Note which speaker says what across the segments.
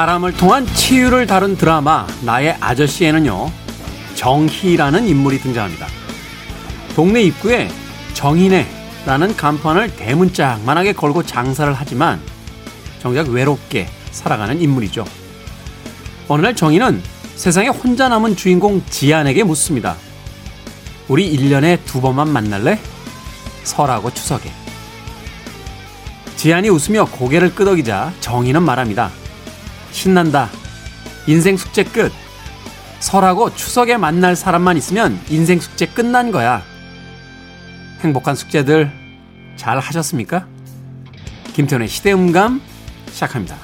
Speaker 1: 사람을 통한 치유를 다룬 드라마 나의 아저씨에는요 정희라는 인물이 등장합니다. 동네 입구에 정희네라는 간판을 대문짝만하게 걸고 장사를 하지만 정작 외롭게 살아가는 인물이죠. 어느 날 정희는 세상에 혼자 남은 주인공 지안에게 묻습니다. 우리 1년에 두 번만 만날래? 설하고 추석에. 지안이 웃으며 고개를 끄덕이자 정희는 말합니다. 신난다. 인생 숙제 끝. 설하고 추석에 만날 사람만 있으면 인생 숙제 끝난 거야. 행복한 숙제들 잘 하셨습니까? 김태훈의 시대음감 시작합니다.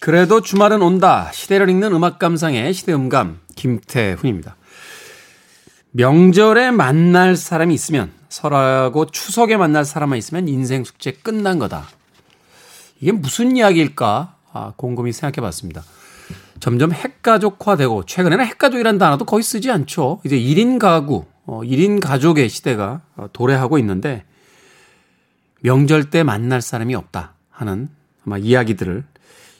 Speaker 1: 그래도 주말은 온다. 시대를 읽는 음악 감상의 시대음감 김태훈입니다. 명절에 만날 사람이 있으면 설하고 추석에 만날 사람만 있으면 인생 숙제 끝난 거다. 이게 무슨 이야기일까? 아, 곰곰이 생각해 봤습니다. 점점 핵가족화되고 최근에는 핵가족이라는 단어도 거의 쓰지 않죠. 이제 1인 가구, 어, 1인 가족의 시대가 어, 도래하고 있는데 명절 때 만날 사람이 없다 하는 아마 이야기들을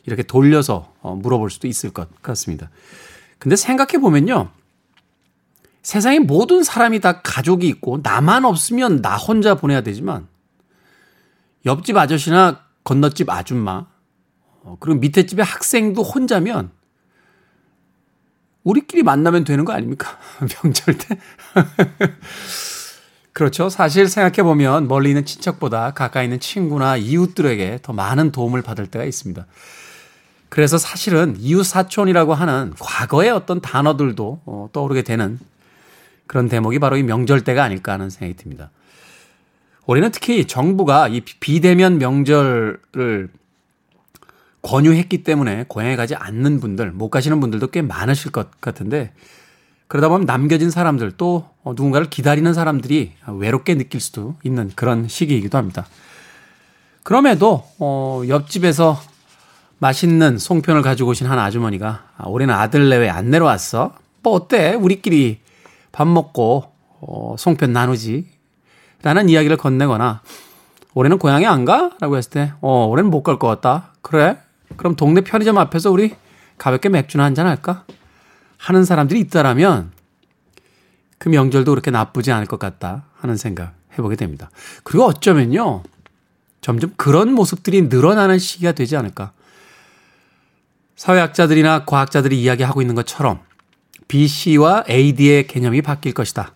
Speaker 1: 이렇게 돌려서 어, 물어볼 수도 있을 것 같습니다. 근데 생각해 보면요. 세상에 모든 사람이 다 가족이 있고 나만 없으면 나 혼자 보내야 되지만 옆집 아저씨나 건너집 아줌마 어, 그리고 밑에 집의 학생도 혼자면 우리끼리 만나면 되는 거 아닙니까? 명절 때. 그렇죠. 사실 생각해 보면 멀리 있는 친척보다 가까이 있는 친구나 이웃들에게 더 많은 도움을 받을 때가 있습니다. 그래서 사실은 이웃 사촌이라고 하는 과거의 어떤 단어들도 어, 떠오르게 되는 그런 대목이 바로 이 명절 때가 아닐까 하는 생각이 듭니다. 올해는 특히 정부가 이 비대면 명절을 권유했기 때문에 고향에 가지 않는 분들, 못 가시는 분들도 꽤 많으실 것 같은데 그러다 보면 남겨진 사람들 또 누군가를 기다리는 사람들이 외롭게 느낄 수도 있는 그런 시기이기도 합니다. 그럼에도 어, 옆집에서 맛있는 송편을 가지고 오신 한 아주머니가 아, 올해는 아들 내외 안 내려왔어? 뭐 어때? 우리끼리 밥 먹고 어, 송편 나누지. 라는 이야기를 건네거나 올해는 고향에 안 가? 라고 했을 때 어, 올해는 못 갈 것 같다. 그래? 그럼 동네 편의점 앞에서 우리 가볍게 맥주나 한잔 할까? 하는 사람들이 있다라면 그 명절도 그렇게 나쁘지 않을 것 같다 하는 생각 해보게 됩니다. 그리고 어쩌면요. 점점 그런 모습들이 늘어나는 시기가 되지 않을까. 사회학자들이나 과학자들이 이야기하고 있는 것처럼 BC와 AD의 개념이 바뀔 것이다.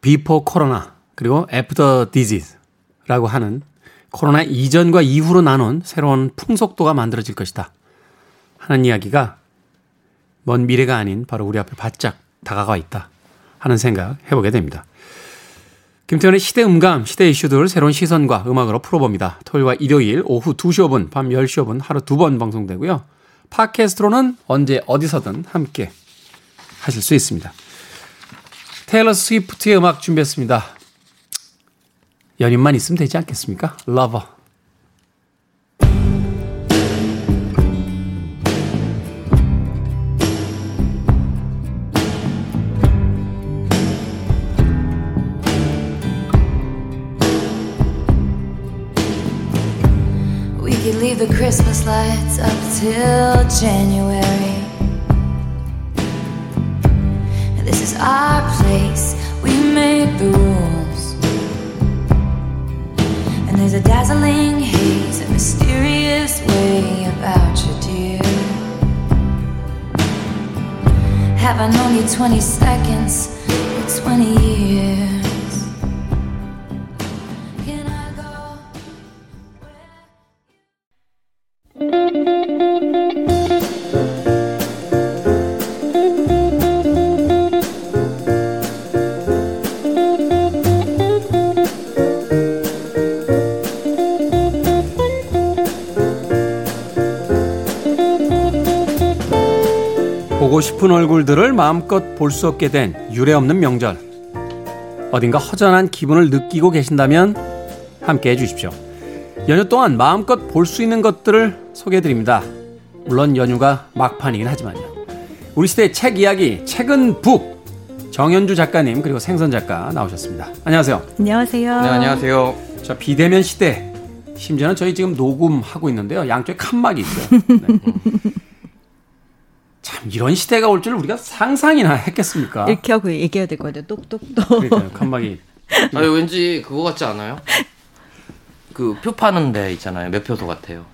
Speaker 1: Before 코로나 그리고 After Disease라고 하는 코로나 이전과 이후로 나눈 새로운 풍속도가 만들어질 것이다. 하는 이야기가 먼 미래가 아닌 바로 우리 앞에 바짝 다가가 있다. 하는 생각 해보게 됩니다. 김태훈의 시대 음감, 시대 이슈들 새로운 시선과 음악으로 풀어봅니다. 토요일과 일요일 오후 2시 5분, 밤 10시 5분 하루 두 번 방송되고요. 팟캐스트로는 언제 어디서든 함께 하실 수 있습니다. 테일러 스위프트의 음악 준비했습니다. 연인만 있으면 되지 않겠습니까? Lover.
Speaker 2: We could leave the Christmas lights up till January. Our place, we made the rules. And there's a dazzling haze, a mysterious way about you, dear. Have I known you 20 seconds or 20 years?
Speaker 1: 싶은 얼굴들을 마음껏 볼 수 없게 된 유례 없는 명절. 어딘가 허전한 기분을 느끼고 계신다면 함께 해주십시오. 연휴 동안 마음껏 볼 수 있는 것들을 소개해드립니다. 물론 연휴가 막판이긴 하지만요. 우리 시대의 책 이야기, 책은 북. 정현주 작가님 그리고 생선 작가 나오셨습니다. 안녕하세요.
Speaker 3: 안녕하세요.
Speaker 4: 네, 안녕하세요.
Speaker 1: 자, 비대면 시대. 심지어는 저희 지금 녹음하고 있는데요. 양쪽에 칸막이 있어요. 네. 참 이런 시대가 올 줄 우리가 상상이나 했겠습니까?
Speaker 3: 이렇게 하고 얘기해야 될거 같아요. 똑똑똑.
Speaker 1: 그러니까요. 칸막이.
Speaker 4: 아니 왠지 그거 같지 않아요? 그 표 파는 데 있잖아요. 매표소 같아요.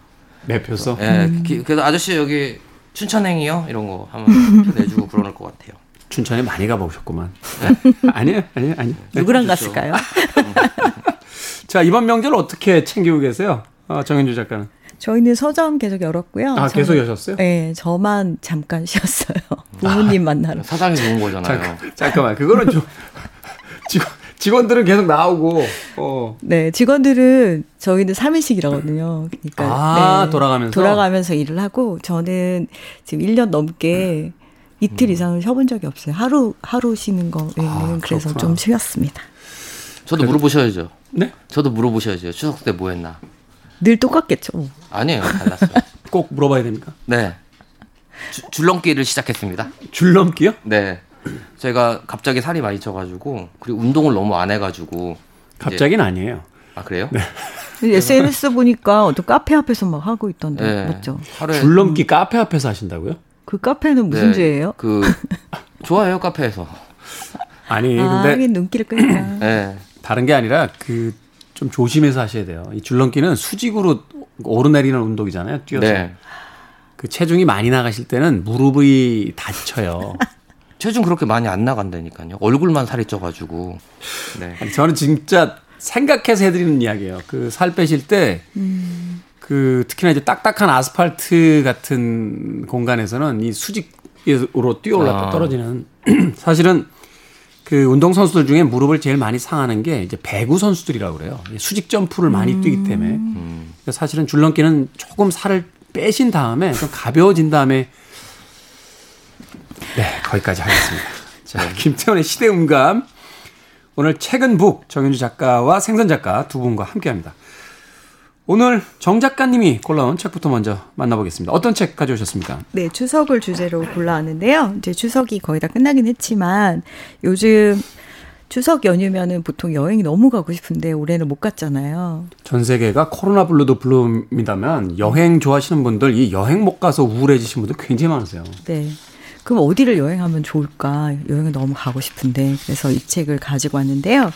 Speaker 1: 매표소.
Speaker 4: 예. 기- 그래서 아저씨 여기 춘천행이요? 이런 거 하면 표 내주고 그러는 것 같아요.
Speaker 1: 춘천에 많이 가보셨구만. 아니에요, 아니에요, 아니에요. 네.
Speaker 3: 누구랑
Speaker 4: 그렇죠.
Speaker 3: 갔을까요?
Speaker 1: 자, 이번 명절 어떻게 챙기고 계세요? 어, 정현주 작가는.
Speaker 3: 저희는 서점 계속 열었고요.
Speaker 1: 아, 계속 여셨어요?
Speaker 3: 네, 저만 잠깐 쉬었어요. 부모님 만나러.
Speaker 4: 사장이 좋은 거잖아요.
Speaker 1: 잠깐, 잠깐만. 그거는 좀 직원, 직원들은 계속 나오고 어.
Speaker 3: 네, 직원들은 저희는 3일씩 일하거든요. 그러니까
Speaker 1: 아,
Speaker 3: 네,
Speaker 1: 돌아가면서?
Speaker 3: 돌아가면서 일을 하고 저는 지금 1년 넘게 이틀 이상을 쉬어본 적이 없어요. 하루 하루 쉬는 거 외에는
Speaker 1: 아,
Speaker 3: 그래서. 좀 쉬었습니다.
Speaker 4: 저도 물어보셔야죠.
Speaker 1: 네?
Speaker 4: 저도 물어보셔야죠. 추석 때 뭐 했나?
Speaker 3: 늘 똑같겠죠.
Speaker 4: 아니에요. 달랐어요.
Speaker 1: 꼭 물어봐야 됩니까?
Speaker 4: 네. 주- 줄넘기를 시작했습니다.
Speaker 1: 줄넘기요?
Speaker 4: 네. 제가 갑자기 살이 많이 쪄가지고 그리고 운동을 너무 안 해가지고
Speaker 1: 갑자기는 아니에요.
Speaker 4: 아 그래요?
Speaker 3: SNS 보니까 어떤 카페 앞에서 막 하고 있던데
Speaker 4: 네.
Speaker 3: 맞죠?
Speaker 4: 하루에
Speaker 1: 줄넘기 카페 앞에서 하신다고요?
Speaker 3: 그 카페는 무슨
Speaker 4: 네,
Speaker 3: 죄예요?
Speaker 4: 그 좋아요 카페에서.
Speaker 1: 아니,
Speaker 3: 아,
Speaker 1: 근데
Speaker 3: 하긴 눈길을 끄니까.
Speaker 4: 네.
Speaker 1: 다른 게 아니라 그 좀 조심해서 하셔야 돼요. 이 줄넘기는 수직으로 오르내리는 운동이잖아요. 뛰어서.
Speaker 4: 네.
Speaker 1: 그 체중이 많이 나가실 때는 무릎이 다쳐요.
Speaker 4: 체중 그렇게 많이 안 나간다니까요. 얼굴만 살이 쪄가지고. 네.
Speaker 1: 아니, 저는 진짜 생각해서 해드리는 이야기예요. 그 살 빼실 때, 그 특히나 이제 딱딱한 아스팔트 같은 공간에서는 이 수직으로 뛰어 올랐다
Speaker 4: 아.
Speaker 1: 떨어지는 사실은 그 운동 선수들 중에 무릎을 제일 많이 상하는 게 이제 배구 선수들이라고 그래요. 이 수직 점프를 많이 뛰기 때문에 그래서 사실은 줄넘기는 조금 살을 빼신 다음에 좀 가벼워진 다음에 네 거기까지 하겠습니다. 자 김태훈의 시대음감 오늘 책은 북 정현주 작가와 생선 작가 두 분과 함께합니다. 오늘 정 작가님이 골라온 책부터 먼저 만나보겠습니다. 어떤 책 가져오셨습니까?
Speaker 3: 네, 추석을 주제로 골라왔는데요. 이제 추석이 거의 다 끝나긴 했지만 요즘 추석 연휴면은 보통 여행이 너무 가고 싶은데 올해는 못 갔잖아요.
Speaker 1: 전 세계가 코로나 블루도 블루입니다만 여행 좋아하시는 분들 이 여행 못 가서 우울해지신 분들 굉장히 많으세요.
Speaker 3: 네. 그럼 어디를 여행하면 좋을까? 여행을 너무 가고 싶은데 그래서 이 책을 가지고 왔는데요.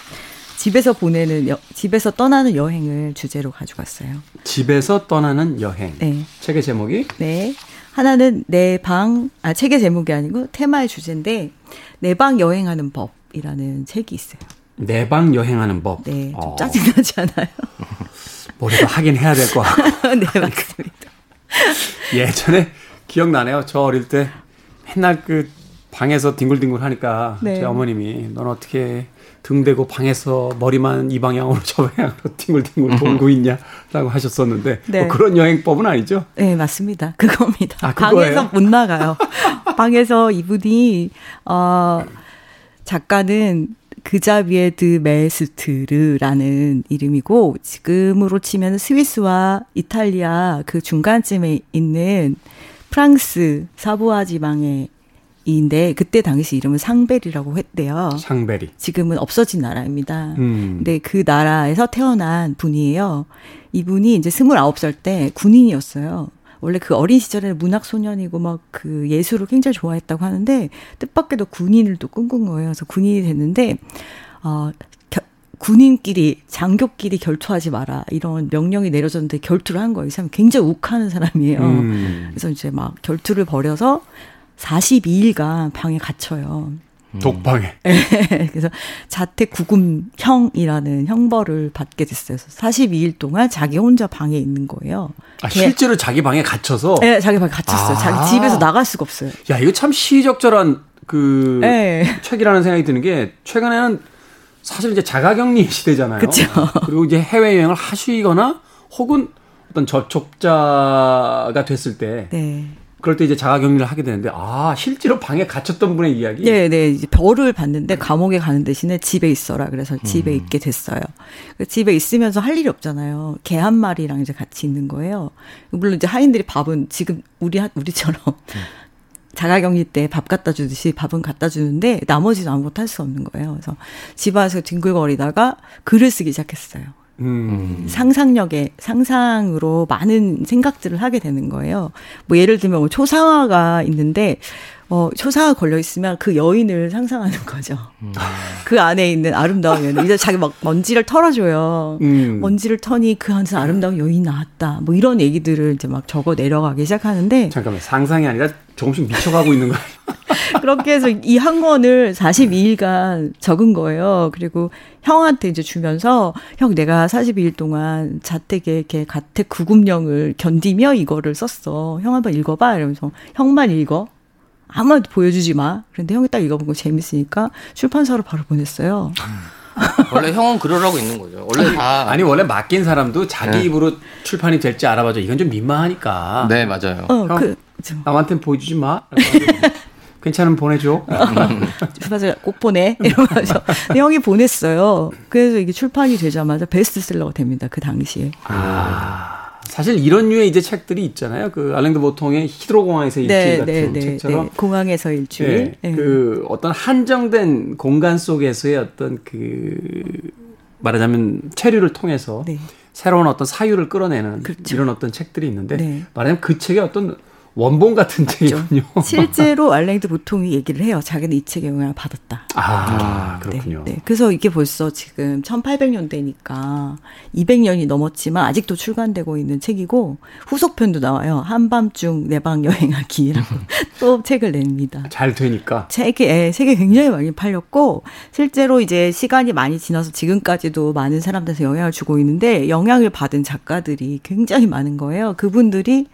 Speaker 3: 집에서 보내는 여, 집에서 떠나는 여행을 주제로 가져갔어요.
Speaker 1: 집에서 떠나는 여행.
Speaker 3: 네.
Speaker 1: 책의 제목이
Speaker 3: 네. 하나는 내 방, 아, 책의 제목이 아니고 테마의 주제인데, 내 방 여행하는 법이라는 책이 있어요.
Speaker 1: 내 방 여행하는 법.
Speaker 3: 네. 좀
Speaker 1: 어,
Speaker 3: 짜증나지 않아요?
Speaker 1: 뭐라도 하긴 해야 될것 같고.
Speaker 3: 네, 맞습니다.
Speaker 1: 예전에 기억나네요. 저 어릴 때 맨날 그 방에서 뒹굴뒹굴 하니까
Speaker 3: 네.
Speaker 1: 제 어머님이 넌 어떻게 등 대고 방에서 머리만 이 방향으로 저 방향으로 뒹굴뒹굴 돌고 있냐라고 하셨었는데
Speaker 3: 네.
Speaker 1: 뭐 그런 여행법은 아니죠.
Speaker 3: 네, 맞습니다. 그겁니다.
Speaker 1: 아?
Speaker 3: 방에서 못 나가요. 방에서 이분이, 어, 작가는 그자비에드 메스트르라는 이름이고, 지금으로 치면 스위스와 이탈리아 그 중간쯤에 있는 프랑스 사부아 지방에 인데 그때 당시 이름은 상벨이라고 했대요.
Speaker 1: 상베리.
Speaker 3: 지금은 없어진 나라입니다.
Speaker 1: 음.
Speaker 3: 근데 그 나라에서 태어난 분이에요. 이분이 이제 29살 때 군인이었어요. 원래 그 어린 시절에는 문학 소년이고 막 그 예술을 굉장히 좋아했다고 하는데 뜻밖에도 군인을 또 꿈꾼 거예요. 그래서 군인이 됐는데 어 겨, 군인끼리 장교끼리 결투하지 마라 이런 명령이 내려졌는데 결투를 한 거예요. 이 사람 굉장히 욱하는 사람이에요.
Speaker 1: 음.
Speaker 3: 그래서 이제 막 결투를 벌여서 42일간 방에 갇혀요.
Speaker 1: 독방에.
Speaker 3: 네, 그래서 자택 구금형이라는 형벌을 받게 됐어요. 그래서 42일 동안 자기 혼자 방에 있는 거예요.
Speaker 1: 아,
Speaker 3: 걔-
Speaker 1: 실제로 자기 방에 갇혀서.
Speaker 3: 네, 자기 방에 갇혔어요.
Speaker 1: 아.
Speaker 3: 자기 집에서 나갈 수가 없어요.
Speaker 1: 야 이거 참 시적절한 그
Speaker 3: 네.
Speaker 1: 책이라는 생각이 드는 게 최근에는 사실 이제 자가격리 시대잖아요.
Speaker 3: 그쵸.
Speaker 1: 그리고 이제 해외 여행을 하시거나 혹은 어떤 접촉자가 됐을 때
Speaker 3: 네.
Speaker 1: 그럴 때 이제 자가격리를 하게 되는데 아 실제로 방에 갇혔던 분의 이야기.
Speaker 3: 네, 네. 이제 벌을 받는데 감옥에 가는 대신에 집에 있어라. 그래서 집에
Speaker 1: 음.
Speaker 3: 있게 됐어요. 그 집에 있으면서 할 일이 없잖아요. 개 한 마리랑 이제 같이 있는 거예요. 물론 이제 하인들이 밥은 지금 우리 하- 우리처럼 자가격리 때 밥 갖다 주듯이 밥은 갖다 주는데 나머지는 아무것도 할 수 없는 거예요. 그래서 집안에서 뒹굴거리다가 글을 쓰기 시작했어요.
Speaker 1: 음.
Speaker 3: 상상력에 상상으로 많은 생각들을 하게 되는 거예요. 뭐 예를 들면 뭐 초상화가 있는데 어 초상화 걸려 있으면 그 여인을 상상하는 거죠. 그 안에 있는 아름다운 여인. 이제 자기 막 먼지를 털어줘요.
Speaker 1: 음.
Speaker 3: 먼지를 터니 그 안에서 아름다운 여인이 나왔다. 뭐 이런 얘기들을 이제 막 적어 내려가기 시작하는데
Speaker 1: 잠깐만 상상이 아니라 조금씩 미쳐가고 있는 거예요.
Speaker 3: 그렇게 해서 이 한 권을 42일간 적은 거예요. 그리고 형한테 이제 주면서 형 내가 42일 동안 자택에 이렇게 가택 구금령을 견디며 이거를 썼어. 형 한번 읽어봐. 이러면서 형만 읽어. 아무한테 보여주지 마. 그런데 형이 딱 읽어본 거 재밌으니까 출판사로 바로 보냈어요.
Speaker 4: 원래 형은 그러라고 있는 거죠. 원래 다
Speaker 1: 아니 원래 맡긴 사람도 자기
Speaker 4: 네.
Speaker 1: 입으로 출판이 될지 알아봐줘. 이건 좀 민망하니까.
Speaker 4: 네 맞아요.
Speaker 3: 어,
Speaker 1: 형.
Speaker 3: 그, 좀
Speaker 1: 남한테는 보여주지 마. 괜찮으면 보내줘.
Speaker 3: 출판사 꼭 보내. 이러면서. 형이 보냈어요. 그래서 이게 출판이 되자마자 베스트셀러가 됩니다. 그 당시에.
Speaker 1: 아, 사실 이런 류의 이제 책들이 있잖아요. 그 알랭드 보통의 히드로 공항에서 일주일
Speaker 3: 네,
Speaker 1: 같은
Speaker 3: 네, 네,
Speaker 1: 책처럼
Speaker 3: 네. 공항에서 일주일.
Speaker 1: 예,
Speaker 3: 네.
Speaker 1: 그 어떤 한정된 공간 속에서의 어떤 그 말하자면 체류를 통해서
Speaker 3: 네.
Speaker 1: 새로운 어떤 사유를 끌어내는
Speaker 3: 그렇죠.
Speaker 1: 이런 어떤 책들이 있는데
Speaker 3: 네.
Speaker 1: 말하자면 그 책의 어떤 원본 같은 책이군요.
Speaker 3: 실제로 알랭드 보통이 얘기를 해요. 자기는 이 책에 영향을 받았다.
Speaker 1: 아, 그렇군요.
Speaker 3: 네, 네. 그래서 이게 벌써 지금 1800년대니까 200년이 넘었지만 아직도 출간되고 있는 책이고 후속편도 나와요. 한밤중 내방 여행하기라고 또 책을 냅니다.
Speaker 1: 잘 되니까.
Speaker 3: 책이 예, 책이 굉장히 많이 팔렸고 실제로 이제 시간이 많이 지나서 지금까지도 많은 사람들한테 영향을 주고 있는데 영향을 받은 작가들이 굉장히 많은 거예요. 그분들이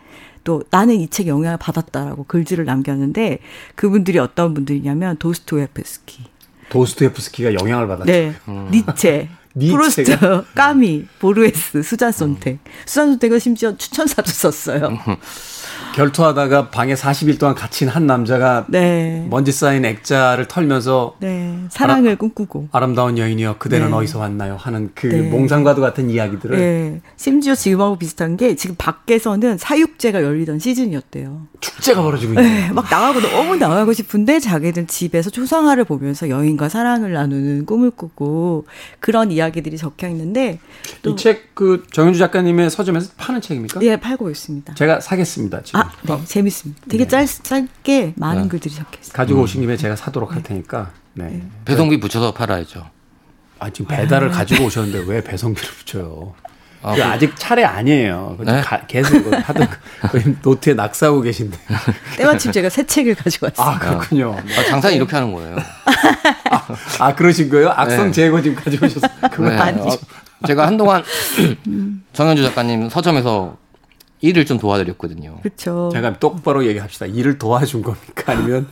Speaker 3: 또 나는 이 책에 영향을 받았다라고 글들을 남겼는데 그분들이 어떤 분들이냐면 도스토예프스키,
Speaker 1: 도스토옙스키가 영향을 받았죠.
Speaker 3: 네, 니체,
Speaker 1: 니체가?
Speaker 3: 프루스트, 까뮈, 보르헤스, 수잔 손택. 수잔 손텍은 심지어 추천사도 썼어요.
Speaker 1: 결투하다가 방에 40일 동안 갇힌 한 남자가
Speaker 3: 네.
Speaker 1: 먼지 쌓인 액자를 털면서
Speaker 3: 네, 사랑을 꿈꾸고.
Speaker 1: 아름다운 여인이여 그대는
Speaker 3: 네.
Speaker 1: 어디서 왔나요 하는 그
Speaker 3: 네.
Speaker 1: 몽상과도 같은 이야기들을
Speaker 3: 네. 심지어 지금하고 비슷한 게 지금 밖에서는 사육제가 열리던 시즌이었대요.
Speaker 1: 축제가 벌어지고 있는
Speaker 3: 네, 막 나가고 너무 나가고 싶은데 자기들 집에서 초상화를 보면서 여인과 사랑을 나누는 꿈을 꾸고 그런 이야기들이 적혀 있는데 또
Speaker 1: 이책 그 정현주 작가님의 서점에서 파는 책입니까?
Speaker 3: 예, 팔고 있습니다.
Speaker 1: 제가 사겠습니다 지금
Speaker 3: 아, 네, 재밌습니다. 되게 짧, 짧게 많은
Speaker 4: 네.
Speaker 3: 글들이 적혀 있어요.
Speaker 1: 가지고 오신 김에 제가 사도록 할 테니까 네.
Speaker 4: 배송비 붙여서 팔아야죠.
Speaker 1: 아 지금 배달을 가지고 오셨는데 왜 배송비를 붙여요?
Speaker 4: 아,
Speaker 1: 그
Speaker 4: 그-
Speaker 1: 아직 차례 아니에요. 그
Speaker 4: 네?
Speaker 1: 가- 계속 거의 노트에 낙서하고 계신데.
Speaker 3: 때마침 제가 새 책을 가지고 왔어요.
Speaker 1: 아 그렇군요.
Speaker 4: 아, 장사는 이렇게 하는 거예요.
Speaker 1: 아 그러신 거예요? 악성
Speaker 4: 네.
Speaker 1: 제거 지금 가지고 오셨어요. 그건
Speaker 4: 네.
Speaker 1: 아니죠.
Speaker 4: 어, 제가 한동안 정현주 작가님 서점에서 일을 좀 도와드렸거든요.
Speaker 3: 그렇죠.
Speaker 1: 제가 똑바로 얘기합시다. 일을 도와준 겁니까? 아니면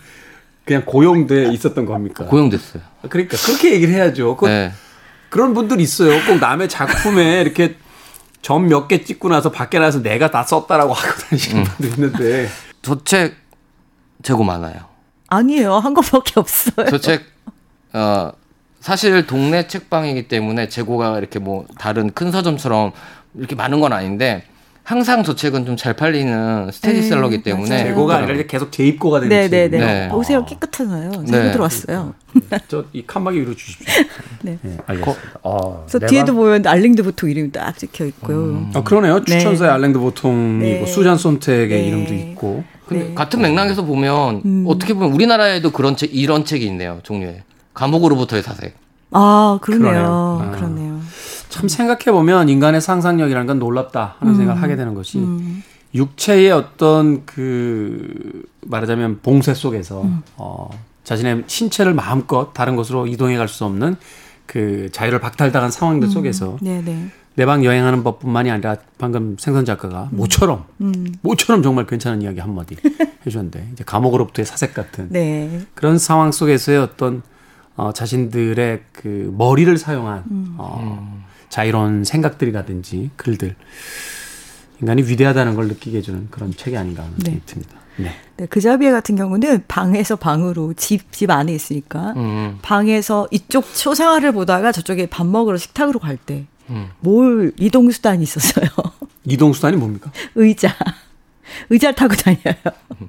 Speaker 1: 그냥 고용돼 있었던 겁니까?
Speaker 4: 고용됐어요.
Speaker 1: 그러니까 그렇게 얘기를 해야죠. 그,
Speaker 4: 네.
Speaker 1: 그런 분들 있어요. 꼭 남의 작품에 이렇게 점 몇 개 찍고 나서 밖에 나서 내가 다 썼다라고 하고 다니시는 분들 있는데
Speaker 4: 저 책 재고 많아요.
Speaker 3: 아니에요. 한 것밖에 없어요.
Speaker 4: 저 책 어, 사실 동네 책방이기 때문에 재고가 이렇게 뭐 다른 큰 서점처럼 이렇게 많은 건 아닌데 항상 저 책은 좀 잘 팔리는 스테디셀러기
Speaker 3: 네,
Speaker 4: 때문에
Speaker 3: 맞아요.
Speaker 1: 재고가 아니라 계속 재입고가 되는
Speaker 3: 네, 네,
Speaker 1: 책이군요.
Speaker 3: 네.
Speaker 4: 네.
Speaker 3: 오세요. 깨끗하잖아요. 새로
Speaker 4: 네.
Speaker 3: 들어왔어요.
Speaker 1: 저이 칸막이 위로 주십시오.
Speaker 3: 네.
Speaker 1: 네, 알겠습니다. 어,
Speaker 3: 그래서
Speaker 1: 내가-
Speaker 3: 뒤에도 보면 알링드 보통 이름이 딱 찍혀 있고요.
Speaker 1: 어, 그러네요.
Speaker 3: 네.
Speaker 1: 추천사의 알랭드 보통이고
Speaker 3: 네.
Speaker 1: 수잔 손택의
Speaker 3: 네.
Speaker 1: 이름도 있고.
Speaker 4: 근데
Speaker 3: 네.
Speaker 4: 같은 맥락에서 보면
Speaker 3: 음.
Speaker 4: 어떻게 보면 우리나라에도 그런 책 이런 책이 있네요. 종류에 감옥으로부터의 사색.
Speaker 3: 아, 그러네요.
Speaker 1: 그러네요. 아.
Speaker 3: 그러네요.
Speaker 1: 참 생각해 보면 인간의 상상력이라는 건 놀랍다 하는 생각을 하게 되는 것이
Speaker 3: 음.
Speaker 1: 육체의 어떤 그 말하자면 봉쇄 속에서 어, 자신의 신체를 마음껏 다른 곳으로 이동해 갈 수 없는 그 자유를 박탈당한 상황들 속에서
Speaker 3: 네, 네.
Speaker 1: 내방 여행하는 법뿐만이 아니라 방금 생선 작가가 모처럼
Speaker 3: 음.
Speaker 1: 모처럼 정말 괜찮은 이야기 한마디 해주셨는데 이제 감옥으로부터의 사색 같은
Speaker 3: 네.
Speaker 1: 그런 상황 속에서의 어떤 어, 자신들의 그 머리를 사용한 어, 자유로운 생각들이라든지 글들 인간이 위대하다는 걸 느끼게 해주는 그런 책이 아닌가 하는
Speaker 3: 네.
Speaker 1: 생각이 듭니다. 네.
Speaker 3: 네, 그 자비에 같은 경우는 방에서 방으로 집, 집 안에 있으니까
Speaker 4: 음.
Speaker 3: 방에서 이쪽 초상화를 보다가 저쪽에 밥 먹으러 식탁으로 갈때
Speaker 4: 음.
Speaker 3: 뭘 이동수단이 있었어요.
Speaker 1: 이동수단이 뭡니까?
Speaker 3: 의자. 의자를 타고 다녀요.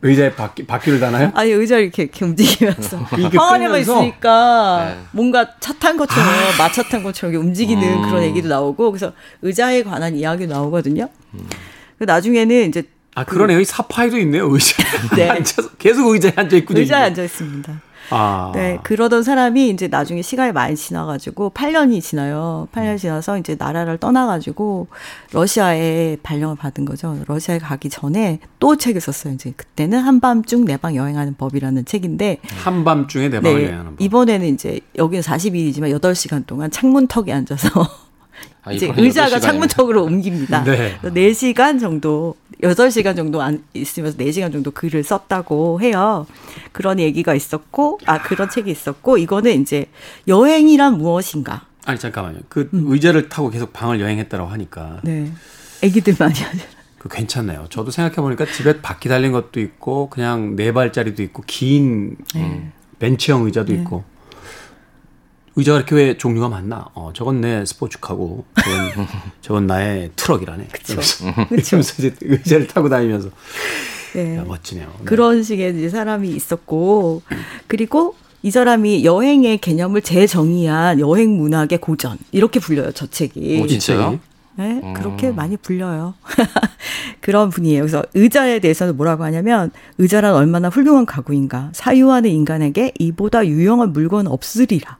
Speaker 1: 의자에 바퀴, 바퀴를 다나요?
Speaker 3: 아니 의자를 이렇게, 이렇게 움직이면서
Speaker 1: 끌면서?
Speaker 3: 있으니까
Speaker 4: 네.
Speaker 3: 뭔가 차 탄 것처럼 마차 탄 것처럼 움직이는
Speaker 4: 음.
Speaker 3: 그런 얘기도 나오고 그래서 의자에 관한 이야기도 나오거든요. 그 나중에는 이제
Speaker 1: 아, 그러네요. 이 사파이도 있네요. 의자에
Speaker 3: 네.
Speaker 1: 앉아서 계속 의자에 앉아 있군요.
Speaker 3: 의자에
Speaker 1: 이게.
Speaker 3: 앉아 있습니다.
Speaker 1: 아.
Speaker 3: 네, 그러던 사람이 이제 나중에 시간이 많이 지나가지고 8년이 지나요. 8년 지나서 이제 나라를 떠나가지고 러시아에 발령을 받은 거죠. 러시아에 가기 전에 또 책을 썼어요. 이제 그때는 한밤중 내방 여행하는 법이라는 책인데
Speaker 1: 한밤중에 내 방을
Speaker 3: 네,
Speaker 1: 여행하는 법.
Speaker 3: 이번에는 이제 여기는 40일이지만 8시간 동안 창문턱에 앉아서
Speaker 4: 아,
Speaker 3: 이제 의자가
Speaker 4: 8시간이네.
Speaker 3: 창문턱으로 옮깁니다.
Speaker 1: 네.
Speaker 3: 그래서 4시간 정도, 8시간 정도 안 있으면서 4시간 정도 글을 썼다고 해요. 그런 얘기가 있었고, 아, 그런 책이 있었고, 이거는 이제 여행이란 무엇인가.
Speaker 1: 아니, 잠깐만요. 그
Speaker 3: 음.
Speaker 1: 의자를 타고 계속 방을 여행했다고 하니까.
Speaker 3: 네. 애기들 많이 하죠.
Speaker 1: 그 괜찮네요. 저도 생각해보니까 집에 바퀴 달린 것도 있고, 그냥 네 발짜리도 있고, 긴
Speaker 3: 네.
Speaker 1: 음, 벤치형 의자도 있고. 의자가 이렇게 왜 종류가 많나? 어, 저건 내 스포츠카고, 저건, 저건 나의 트럭이라네. 그쵸. 그러면서 이제 의자를 타고 다니면서.
Speaker 3: 네.
Speaker 1: 야, 멋지네요. 네.
Speaker 3: 그런 식의 이제 사람이 있었고, 그리고 이 사람이 여행의 개념을 재정의한 여행 문학의 고전. 이렇게 불려요, 저 책이.
Speaker 4: 오, 진짜요?
Speaker 3: 네, 그렇게 많이 불려요. 그런 분이에요. 그래서 의자에 대해서는 뭐라고 하냐면 의자란 얼마나 훌륭한 가구인가. 사유하는 인간에게 이보다 유용한 물건은 없으리라.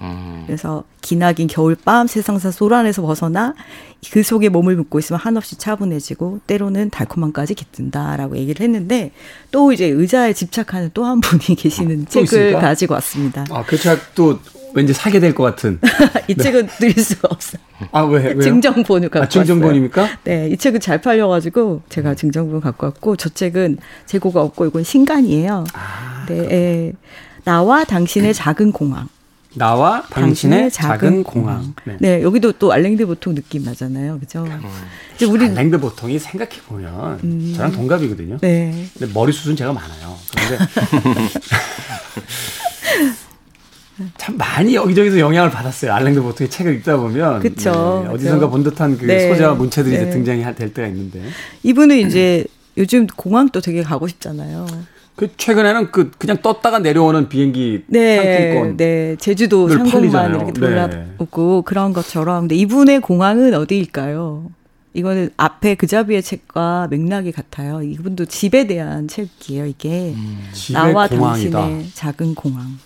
Speaker 4: 음.
Speaker 3: 그래서 기나긴 겨울밤 세상사 소란에서 벗어나 그 속에 몸을 묻고 있으면 한없이 차분해지고 때로는 달콤함까지 깃든다라고 얘기를 했는데 또 이제 의자에 집착하는 또 한 분이 계시는
Speaker 1: 또
Speaker 3: 책을
Speaker 1: 있습니까?
Speaker 3: 가지고 왔습니다.
Speaker 1: 아, 그 책도 왠지 사게 될 것 같은.
Speaker 3: 이 책은 드릴 수가 없어요.
Speaker 1: 아, 왜, 왜요?
Speaker 3: 증정본을 갖고
Speaker 1: 아, 증정본입니까?
Speaker 3: 왔어요. 네, 이 책은 잘 팔려가지고 제가 증정본 갖고 왔고 저 책은 재고가 없고 이건 신간이에요.
Speaker 1: 아,
Speaker 3: 네, 예. 나와 당신의 작은 공항.
Speaker 1: 나와 당신의 작은 공항. 네.
Speaker 3: 네, 여기도 또 알랭드 보통 느낌 나잖아요, 그죠? 이제 우리 음.
Speaker 1: 랭드 보통이 생각해 보면 저랑 동갑이거든요.
Speaker 3: 네,
Speaker 1: 근데 머리 숱은 제가 많아요. 그런데 참 많이 여기저기서 영향을 받았어요. 알랭드 보통의 책을 읽다 보면
Speaker 3: 그쵸,
Speaker 1: 네, 어디선가. 본 듯한 그
Speaker 3: 네.
Speaker 1: 소재와 문체들이 이제
Speaker 3: 네.
Speaker 1: 등장이 할- 될 때가 있는데
Speaker 3: 이분은 이제 요즘 공항도 되게 가고 싶잖아요.
Speaker 1: 그 최근에는 그 그냥 떴다가 내려오는 비행기
Speaker 3: 네,
Speaker 1: 상품권
Speaker 3: 네, 제주도
Speaker 1: 늘
Speaker 3: 상공만. 이렇게
Speaker 1: 네.
Speaker 3: 돌아오고 그런 것처럼. 근데 이분의 공항은 어디일까요? 이거는 앞에 그자비의 책과 맥락이 같아요. 이분도 집에 대한 책이에요, 이게.
Speaker 1: 집의
Speaker 3: 나와
Speaker 1: 공항이다.
Speaker 3: 당신의 작은 공항,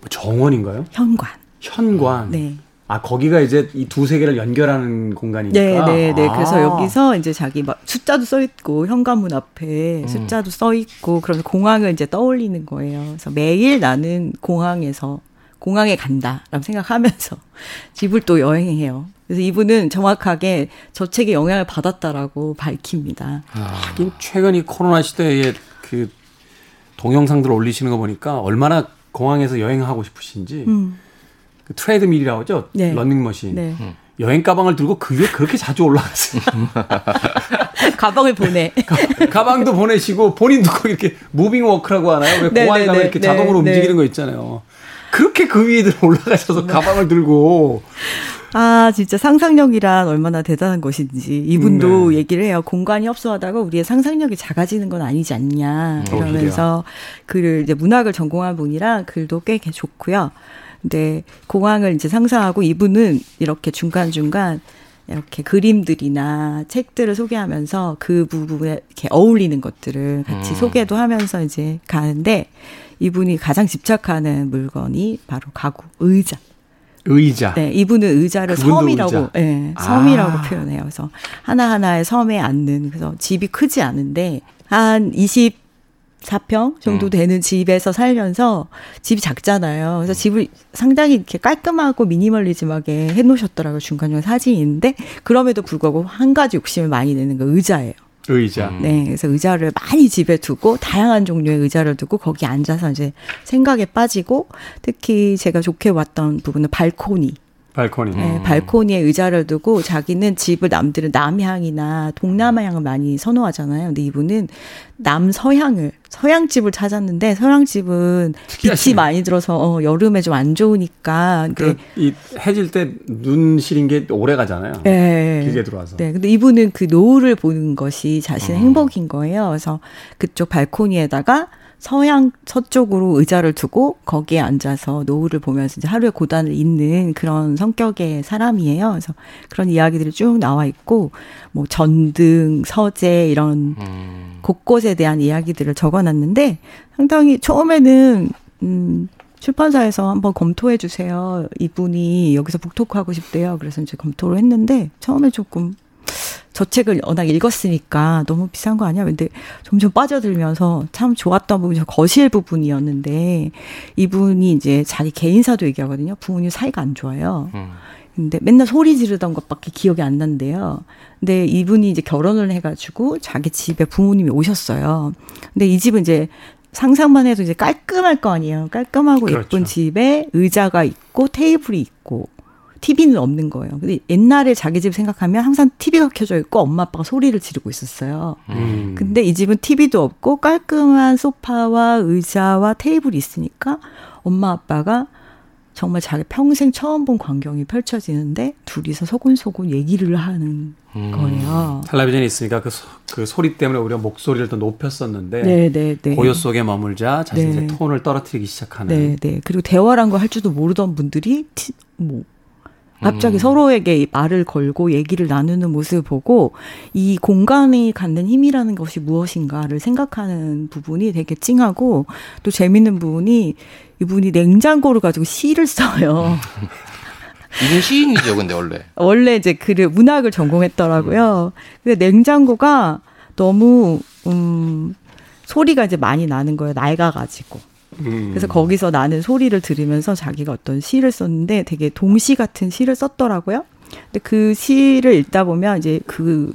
Speaker 1: 뭐 정원인가요?
Speaker 3: 현관.
Speaker 1: 현관.
Speaker 3: 네.
Speaker 1: 아 거기가 이제 이 두 세계를 연결하는 공간이니까.
Speaker 3: 네, 네, 네. 그래서
Speaker 1: 아.
Speaker 3: 여기서 이제 자기 막 숫자도 써 있고 현관문 앞에
Speaker 1: 음.
Speaker 3: 숫자도 써 있고 그러면 공항을 이제 떠올리는 거예요. 그래서 매일 나는 공항에서 공항에 간다라고 생각하면서 집을 또 여행해요. 그래서 이분은 정확하게 저 책에 영향을 받았다라고 밝힙니다.
Speaker 1: 하긴 최근 이 코로나 시대에 그 동영상들 올리시는 거 보니까 얼마나 공항에서 여행하고 싶으신지
Speaker 3: 음.
Speaker 1: 그 treadmill이라고 하죠
Speaker 3: 네.
Speaker 1: 런닝머신
Speaker 3: 네.
Speaker 1: 여행 가방을 들고 그 위에 그렇게 자주 올라갔어요
Speaker 3: 가방을 보내.
Speaker 1: 가 방도 보내시고 본인도 이렇게 무빙 워크라고 하나요 왜
Speaker 3: 네,
Speaker 1: 공항에
Speaker 3: 네,
Speaker 1: 가면
Speaker 3: 네,
Speaker 1: 이렇게
Speaker 3: 네,
Speaker 1: 자동으로
Speaker 3: 네.
Speaker 1: 움직이는 거 있잖아요 그렇게 그 위에 올라가셔서 가방을 들고
Speaker 3: 아, 진짜 상상력이란 얼마나 대단한 것인지 이분도
Speaker 1: 네.
Speaker 3: 얘기를 해요. 공간이 협소하다가 우리의 상상력이 작아지는 건 아니지 않냐.
Speaker 1: 어,
Speaker 3: 이러면서 글을 이제 문학을 전공한 분이라 글도 꽤 좋고요. 근데 공항을 이제 상상하고 이분은 이렇게 중간중간 이렇게 그림들이나 책들을 소개하면서 그 부분에 이렇게 어울리는 것들을 같이
Speaker 4: 음.
Speaker 3: 소개도 하면서 이제 가는데 이분이 가장 집착하는 물건이 바로 가구, 의자.
Speaker 1: 의자
Speaker 3: 네, 이분은 의자를 섬이라고,
Speaker 1: 의자.
Speaker 3: 예,
Speaker 1: 아.
Speaker 3: 섬이라고 표현해요. 그래서 하나하나의 섬에 앉는, 그래서 집이 크지 않은데, 한 24평 정도
Speaker 4: 음.
Speaker 3: 되는 집에서 살면서 집이 작잖아요. 그래서 집을 상당히 이렇게 깔끔하고 미니멀리즘하게 해놓으셨더라고요. 중간중간 사진이 있는데, 그럼에도 불구하고 한 가지 욕심을 많이 내는 거 의자예요.
Speaker 1: 의자
Speaker 4: 음.
Speaker 3: 네, 그래서 의자를 많이 집에 두고 다양한 종류의 의자를 두고 거기 앉아서 이제 생각에 빠지고 특히 제가 좋게 봤던 부분은 발코니.
Speaker 1: 발코니.
Speaker 3: 네, 발코니에 의자를 두고 자기는 집을 남들은 남향이나 동남아향을 많이 선호하잖아요. 근데 이분은 남서향을 서양 집을 찾았는데 서양 집은 빛이 많이 들어서 어, 여름에 좀 안 좋으니까.
Speaker 1: 그이 해질 때 눈 시린 게 오래 가잖아요.
Speaker 3: 네.
Speaker 1: 길게 들어와서.
Speaker 3: 네. 근데 이분은 그 노을을 보는 것이 자신의
Speaker 1: 어.
Speaker 3: 행복인 거예요. 그래서 그쪽 발코니에다가 서양 서쪽으로 의자를 두고 거기에 앉아서 노을을 보면서 이제 하루의 고단을 잇는 그런 성격의 사람이에요. 그래서 그런 이야기들이 쭉 나와 있고 뭐 전등, 서재 이런
Speaker 4: 음.
Speaker 3: 곳곳에 대한 이야기들을 적어놨는데 상당히 처음에는 음 출판사에서 한번 검토해 주세요. 이분이 여기서 북토크하고 싶대요. 그래서 이제 검토를 했는데 처음에 조금 저 책을 워낙 읽었으니까 너무 비싼 거 아니야? 근데 점점 빠져들면서 참 좋았던 부분이 저 거실 부분이었는데 이분이 이제 자기 개인사도 얘기하거든요. 부모님 사이가 안 좋아요.
Speaker 4: 음.
Speaker 3: 근데 맨날 소리 지르던 것밖에 기억이 안 난대요. 근데 이분이 이제 결혼을 해가지고 자기 집에 부모님이 오셨어요. 근데 이 집은 이제 상상만 해도 이제 깔끔할 거 아니에요. 깔끔하고
Speaker 1: 그렇죠.
Speaker 3: 예쁜 집에 의자가 있고 테이블이 있고 TV는 없는 거예요. 근데 옛날에 자기 집 생각하면 항상 TV가 켜져 있고 엄마 아빠가 소리를 지르고 있었어요.
Speaker 1: 음.
Speaker 3: 근데 이 집은 TV도 없고 깔끔한 소파와 의자와 테이블이 있으니까 엄마 아빠가 정말 자기 평생 처음 본 광경이 펼쳐지는데 둘이서 소곤소곤 얘기를 하는
Speaker 4: 음.
Speaker 3: 거예요.
Speaker 1: 텔레비전이 있으니까 그, 소, 그 소리 때문에 우리가 목소리를 더 높였었는데
Speaker 3: 네, 네, 네.
Speaker 1: 고요 속에 머물자 자신의
Speaker 3: 네.
Speaker 1: 톤을 떨어뜨리기 시작하는
Speaker 3: 네, 네. 그리고 대화란 걸 할 줄도 모르던 분들이 티, 뭐 갑자기
Speaker 4: 음.
Speaker 3: 서로에게 말을 걸고 얘기를 나누는 모습을 보고 이 공간이 갖는 힘이라는 것이 무엇인가를 생각하는 부분이 되게 찡하고 또 재밌는 부분이 이분이 냉장고를 가지고 시를 써요.
Speaker 4: 이분 시인이죠, 근데 원래.
Speaker 3: 원래 이제 글을 문학을 전공했더라고요. 근데 냉장고가 너무 음 소리가 이제 많이 나는 거예요. 낡아가지고.
Speaker 1: 음.
Speaker 3: 그래서 거기서 나는 소리를 들으면서 자기가 어떤 시를 썼는데 되게 동시 같은 시를 썼더라고요. 근데 그 시를 읽다 보면 이제 그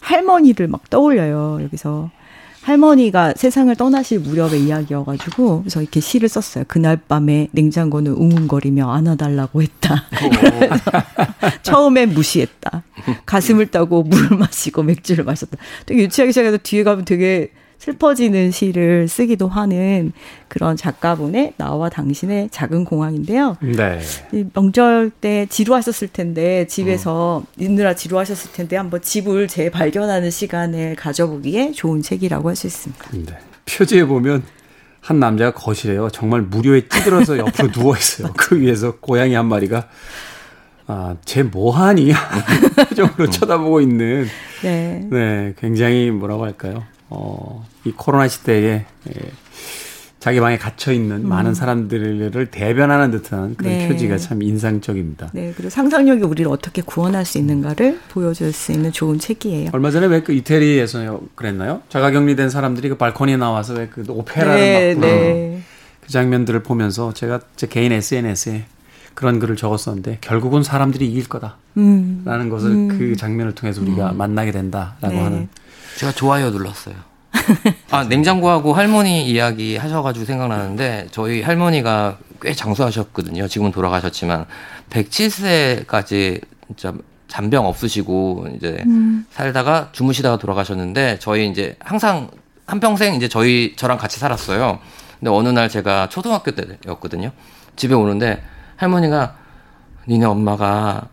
Speaker 3: 할머니를 막 떠올려요. 여기서 할머니가 세상을 떠나실 무렵의 이야기여가지고 그래서 이렇게 시를 썼어요. 그날 밤에 냉장고는 웅웅거리며 안아달라고 했다. 처음엔 무시했다. 가슴을 따고 물을 마시고 맥주를 마셨다. 되게 유치하게 시작해서 뒤에 가면 되게 슬퍼지는 시를 쓰기도 하는 그런 작가분의 나와 당신의 작은 공항인데요.
Speaker 1: 네.
Speaker 3: 이 명절 때 지루하셨을 텐데 집에서 있느라 지루하셨을 텐데 한번 집을 재발견하는 시간을 가져보기에 좋은 책이라고 할 수 있습니다.
Speaker 1: 네. 표지에 보면 한 남자가 거실에요. 정말 무료에 찌들어서 옆으로 누워 있어요. 그 위에서 고양이 한 마리가 아, 쟤 뭐하니? 표정으로 쳐다보고 있는
Speaker 3: 네.
Speaker 1: 네, 굉장히 뭐라고 할까요? 어, 이 코로나 시대에 예, 자기 방에 갇혀 있는 많은 사람들을 대변하는 듯한 그런
Speaker 3: 음. 네.
Speaker 1: 표지가 참 인상적입니다.
Speaker 3: 네. 그리고 상상력이 우리를 어떻게 구원할 수 있는가를 보여줄 수 있는 좋은 책이에요.
Speaker 1: 얼마 전에 왜 그 이태리에서 그랬나요? 자가격리된 사람들이 그 발코니에 나와서 왜 그 오페라를
Speaker 3: 네,
Speaker 1: 막
Speaker 3: 네.
Speaker 1: 그 장면들을 보면서 제가 제 개인 SNS에 그런 글을 적었었는데 결국은 사람들이 이길 거다라는
Speaker 3: 음.
Speaker 1: 것을 그 장면을 통해서 우리가 만나게 된다라고
Speaker 3: 네.
Speaker 1: 하는
Speaker 4: 제가 좋아요 눌렀어요. 아, 냉장고하고 할머니 이야기 하셔가지고 생각나는데, 저희 할머니가 꽤 장수하셨거든요. 지금은 돌아가셨지만, 107세까지 진짜 잔병 없으시고, 이제 살다가 주무시다가 돌아가셨는데, 저희 이제 항상 한 평생 이제 저희, 저랑 같이 살았어요. 근데 어느 날 제가 초등학교 때였거든요. 집에 오는데, 할머니가, 니네 엄마가,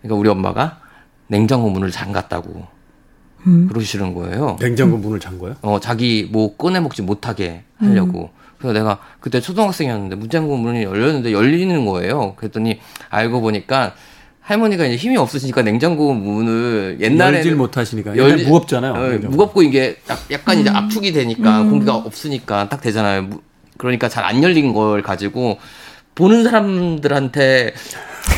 Speaker 4: 그러니까 우리 엄마가 냉장고 문을 잠갔다고. 그러시는 거예요.
Speaker 1: 냉장고 문을 잠 거예요?
Speaker 4: 어, 자기 뭐 꺼내 먹지 못하게 하려고. 그래서 내가 그때 초등학생이었는데 문장고 문이 열렸는데 열리는 거예요. 그랬더니 알고 보니까 할머니가 이제 힘이 없으시니까 냉장고 문을 옛날에
Speaker 1: 열질 못하시니까 옛날에 무겁잖아요.
Speaker 4: 어. 무겁고 이게 약- 약간 이제 압축이 되니까 공기가 없으니까 딱 되잖아요. 무- 그러니까 잘 안 열린 걸 가지고 보는 사람들한테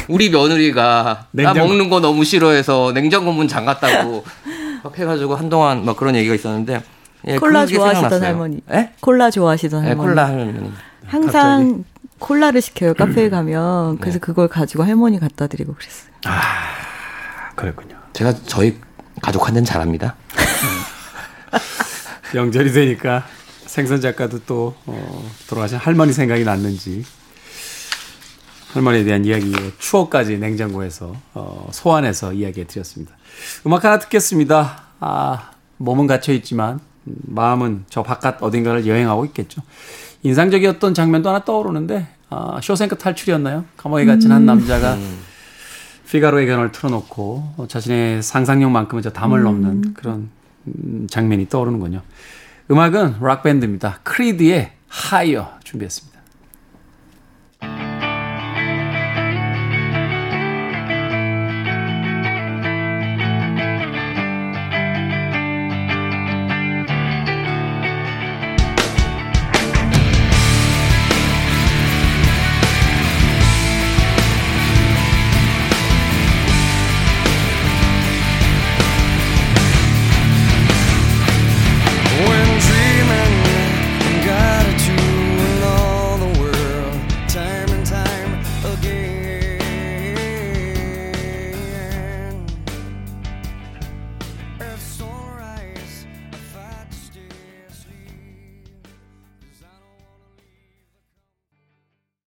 Speaker 4: 우리 며느리가 나
Speaker 1: 냉장고-
Speaker 4: 먹는 거 너무 싫어해서 냉장고 문 잠갔다고 막 해가지고 한동안 막 그런 얘기가 있었는데 예,
Speaker 3: 콜라 좋아하시던
Speaker 4: 생각났어요.
Speaker 3: 할머니.
Speaker 4: 예?
Speaker 3: 콜라 좋아하시던
Speaker 4: 예,
Speaker 3: 할머니.
Speaker 4: 콜라 할머니.
Speaker 3: 항상 콜라를 시켜요. 카페에 가면. 그래서
Speaker 4: 네.
Speaker 3: 그걸 가지고 할머니 갖다 드리고 그랬어요.
Speaker 1: 그랬군요.
Speaker 4: 제가 저희 가족한테는 잘합니다.
Speaker 1: 명절이 되니까 생선 작가도 또 어, 돌아가신 할머니 생각이 났는지 할머니에 대한 이야기의 추억까지 냉장고에서 어, 소환해서 이야기해 드렸습니다. 음악 하나 듣겠습니다. 아, 몸은 갇혀 있지만 음, 마음은 저 바깥 어딘가를 여행하고 있겠죠. 인상적이었던 장면도 하나 떠오르는데 아, 쇼생크 탈출이었나요? 감옥에 갇힌 한 남자가 피가로의 견을 틀어놓고 어, 자신의 상상력만큼은 저 담을 넘는 그런 음, 장면이 떠오르는군요. 음악은 락밴드입니다. 크리드의 하이어 준비했습니다.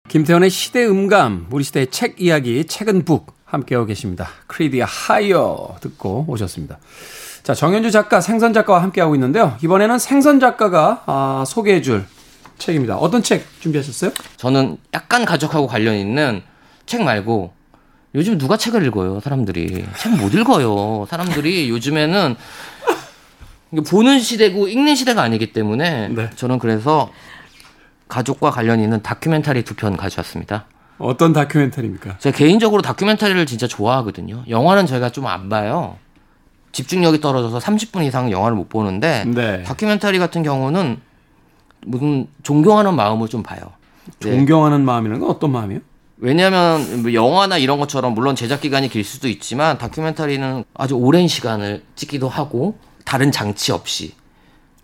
Speaker 1: 김태훈의 시대 음감, 우리 시대의 책 이야기, 책은 북 함께하고 계십니다. 크리드의 Higher 듣고 오셨습니다. 자, 정현주 작가, 생선 작가와 함께하고 있는데요. 이번에는 생선 작가가 아, 소개해줄 책입니다. 어떤 책 준비하셨어요?
Speaker 4: 저는 약간 가족하고 관련 있는 책 말고 요즘 누가 책을 읽어요, 사람들이. 책 못 읽어요. 사람들이 요즘에는 보는 시대고 읽는 시대가 아니기 때문에
Speaker 1: 네.
Speaker 4: 저는 그래서 가족과 관련 있는 다큐멘터리 두 편 가져왔습니다.
Speaker 1: 어떤 다큐멘터리입니까?
Speaker 4: 제가 개인적으로 다큐멘터리를 진짜 좋아하거든요. 영화는 저희가 좀 안 봐요. 집중력이 떨어져서 30분 이상 영화를 못 보는데
Speaker 1: 네.
Speaker 4: 다큐멘터리 같은 경우는 무슨 존경하는 마음을 좀 봐요. 네.
Speaker 1: 존경하는 마음이라는 건 어떤 마음이에요?
Speaker 4: 왜냐하면 뭐 영화나 이런 것처럼 물론 제작 기간이 길 수도 있지만 다큐멘터리는 아주 오랜 시간을 찍기도 하고 다른 장치 없이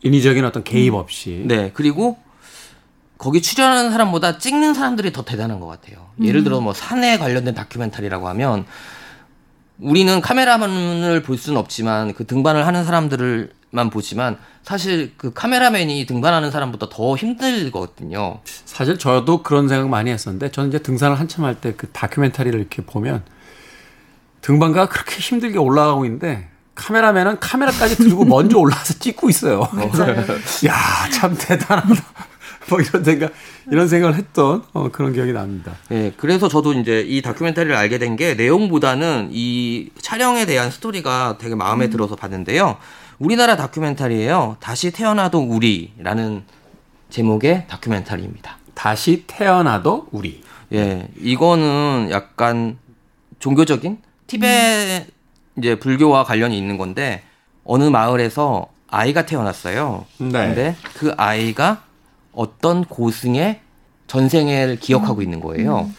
Speaker 1: 인위적인 어떤 개입 없이.
Speaker 4: 네 그리고 거기 출연하는 사람보다 찍는 사람들이 더 대단한 것 같아요. 예를 들어 뭐 산에 관련된 다큐멘터리라고 하면 우리는 카메라만을 볼 수는 없지만 그 등반을 하는 사람들만 보지만 사실 그 카메라맨이 등반하는 사람보다 더 힘들거든요.
Speaker 1: 사실 저도 그런 생각 많이 했었는데 저는 이제 등산을 한참 할 때 그 다큐멘터리를 이렇게 보면 등반가가 그렇게 힘들게 올라가고 있는데 카메라맨은 카메라까지 들고 먼저 올라와서 찍고 있어요. 그래서 야, 참 대단하다. 뭐 이런 생각 이런 생각을 했던 어, 그런 기억이 납니다.
Speaker 4: 예, 그래서 저도 이제 이 다큐멘터리를 알게 된 게 내용보다는 이 촬영에 대한 스토리가 되게 마음에 들어서 봤는데요. 우리나라 다큐멘터리예요. 다시 태어나도 우리라는 제목의 다큐멘터리입니다.
Speaker 1: 다시 태어나도 우리.
Speaker 4: 예, 이거는 약간 종교적인 티베 이제 불교와 관련이 있는 건데 어느 마을에서 아이가 태어났어요.
Speaker 1: 네.
Speaker 4: 근데 그 아이가 어떤 고승의 전생애를 기억하고 있는 거예요.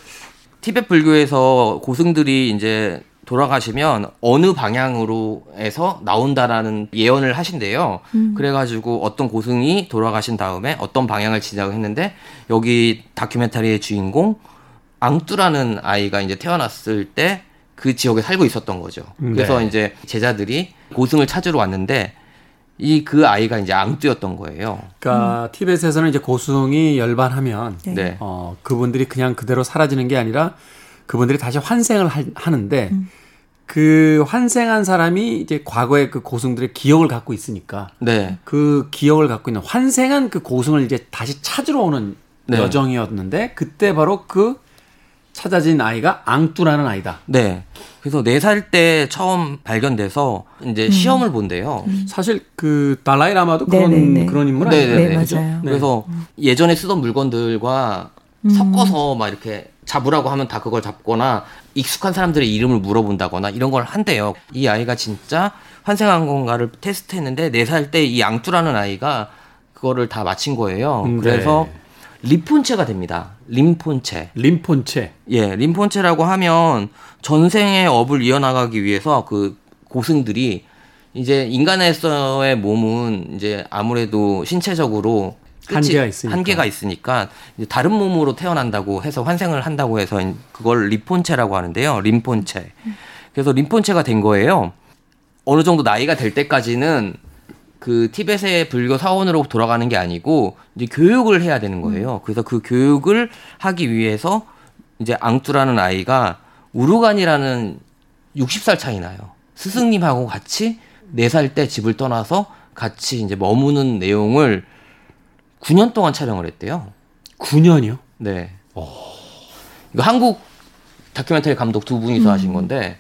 Speaker 4: 티베트 불교에서 고승들이 이제 돌아가시면 어느 방향으로 해서 나온다라는 예언을 하신대요. 그래가지고 어떤 고승이 돌아가신 다음에 어떤 방향을 지나고 했는데 여기 다큐멘터리의 주인공 앙뚜라는 아이가 이제 태어났을 때 그 지역에 살고 있었던 거죠. 그래서
Speaker 1: 네.
Speaker 4: 이제 제자들이 고승을 찾으러 왔는데 이 그 아이가 이제 앙뚜였던 거예요.
Speaker 1: 그러니까 티벳에서는 이제 고승이 열반하면
Speaker 3: 네.
Speaker 4: 네.
Speaker 1: 어, 그분들이 그냥 그대로 사라지는 게 아니라 그분들이 다시 환생을 하, 하는데 그 환생한 사람이 이제 과거의 그 고승들의 기억을 갖고 있으니까
Speaker 4: 네.
Speaker 1: 그 기억을 갖고 있는 환생한 그 고승을 이제 다시 찾으러 오는
Speaker 4: 네.
Speaker 1: 여정이었는데 그때 바로 그 찾아진 아이가 앙뚜라는 아이다.
Speaker 4: 네. 그래서 네살때 처음 발견돼서 이제 시험을 본대요.
Speaker 1: 사실 그 달라이 라마도 그런
Speaker 3: 네네네.
Speaker 1: 그런 인물
Speaker 4: 네,
Speaker 1: 아니에요?
Speaker 4: 네,
Speaker 3: 네,
Speaker 4: 그죠?
Speaker 3: 맞아요.
Speaker 4: 그래서 예전에 쓰던 물건들과 섞어서 막 이렇게 잡으라고 하면 다 그걸 잡거나 익숙한 사람들의 이름을 물어본다거나 이런 걸 한대요. 이 아이가 진짜 환생한 건가를 테스트했는데 네살때 이 앙뚜라는 아이가 그거를 다 마친 거예요.
Speaker 1: 음,
Speaker 4: 그래서
Speaker 1: 네.
Speaker 4: 림폰체가 됩니다. 림폰체.
Speaker 1: 림폰체.
Speaker 4: 예, 림폰체라고 하면 전생의 업을 이어나가기 위해서 그 고승들이 이제 인간에서의 몸은 이제 아무래도 신체적으로
Speaker 1: 한계가 있으니까.
Speaker 4: 한계가 있으니까 이제 다른 몸으로 태어난다고 해서 환생을 한다고 해서 그걸 림폰체라고 하는데요. 림폰체. 그래서 림폰체가 된 거예요. 어느 정도 나이가 될 때까지는 그 티벳의 불교 사원으로 돌아가는 게 아니고 이제 교육을 해야 되는 거예요. 그래서 그 교육을 하기 위해서 이제 앙뚜라는 아이가 우르간이라는 60살 차이 나요. 스승님하고 같이 4살 때 집을 떠나서 같이 이제 머무는 내용을 9년 동안 촬영을 했대요.
Speaker 1: 9년이요?
Speaker 4: 네. 이거 한국 다큐멘터리 감독 두 분이서 하신 건데,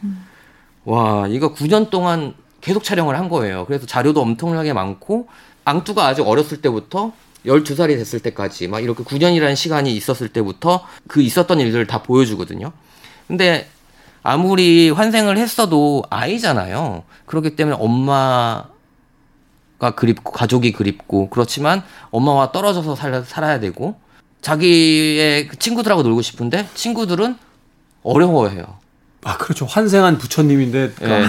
Speaker 4: 와, 이거 9년 동안 계속 촬영을 한 거예요. 그래서 자료도 엄청나게 많고, 앙뚜가 아주 어렸을 때부터 12살이 됐을 때까지, 막 이렇게 9년이라는 시간이 있었을 때부터 그 있었던 일들을 다 보여주거든요. 근데 아무리 환생을 했어도 아이잖아요. 그렇기 때문에 엄마 가 그립고 가족이 그립고 그렇지만 엄마와 떨어져서 살, 살아야 되고 자기의 그 친구들하고 놀고 싶은데 친구들은 어려워해요.
Speaker 1: 아, 그렇죠. 환생한 부처님인데 그
Speaker 4: 예.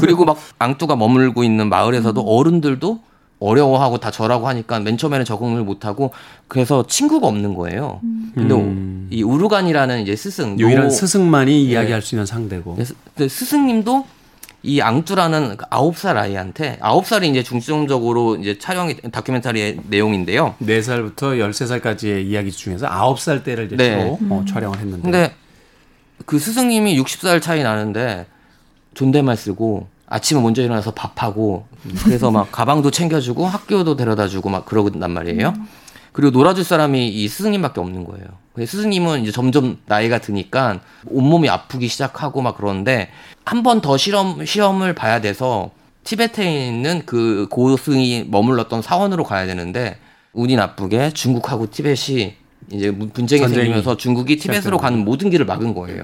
Speaker 4: 그리고 막 앙뚜가 머물고 있는 마을에서도 어른들도 어려워하고 다 절하고 하니까 맨 처음에는 적응을 못하고 그래서 친구가 없는 거예요. 근데
Speaker 1: 음.
Speaker 4: 이 우르간이라는 이제 스승
Speaker 1: 유일한
Speaker 4: 노-
Speaker 1: 스승만이 이야기할 수 있는 상대고.
Speaker 4: 네, 스- 스승님도 이 앙뚜라는 그 아홉 살 아이한테 아홉 살이 이제 중점적으로 이제 촬영이 다큐멘터리의 내용인데요.
Speaker 1: 4살부터 13살까지의 이야기 중에서 9살 때를 이제
Speaker 4: 네.
Speaker 1: 주로 어, 촬영을 했는데.
Speaker 4: 근데 그 스승님이 60살 차이 나는데 존댓말 쓰고 아침에 먼저 일어나서 밥하고 그래서 막 가방도 챙겨주고 학교도 데려다주고 막 그러단 말이에요. 그리고 놀아줄 사람이 이 스승님밖에 없는 거예요. 스승님은 이제 점점 나이가 드니까 온몸이 아프기 시작하고 막 그러는데 한 번 더 실험 시험을 봐야 돼서 티베트에 있는 그 고승이 머물렀던 사원으로 가야 되는데 운이 나쁘게 중국하고 티벳이 이제 문- 분쟁이
Speaker 1: 전쟁이
Speaker 4: 생기면서 중국이 티벳으로 가는 모든 길을 막은 거예요.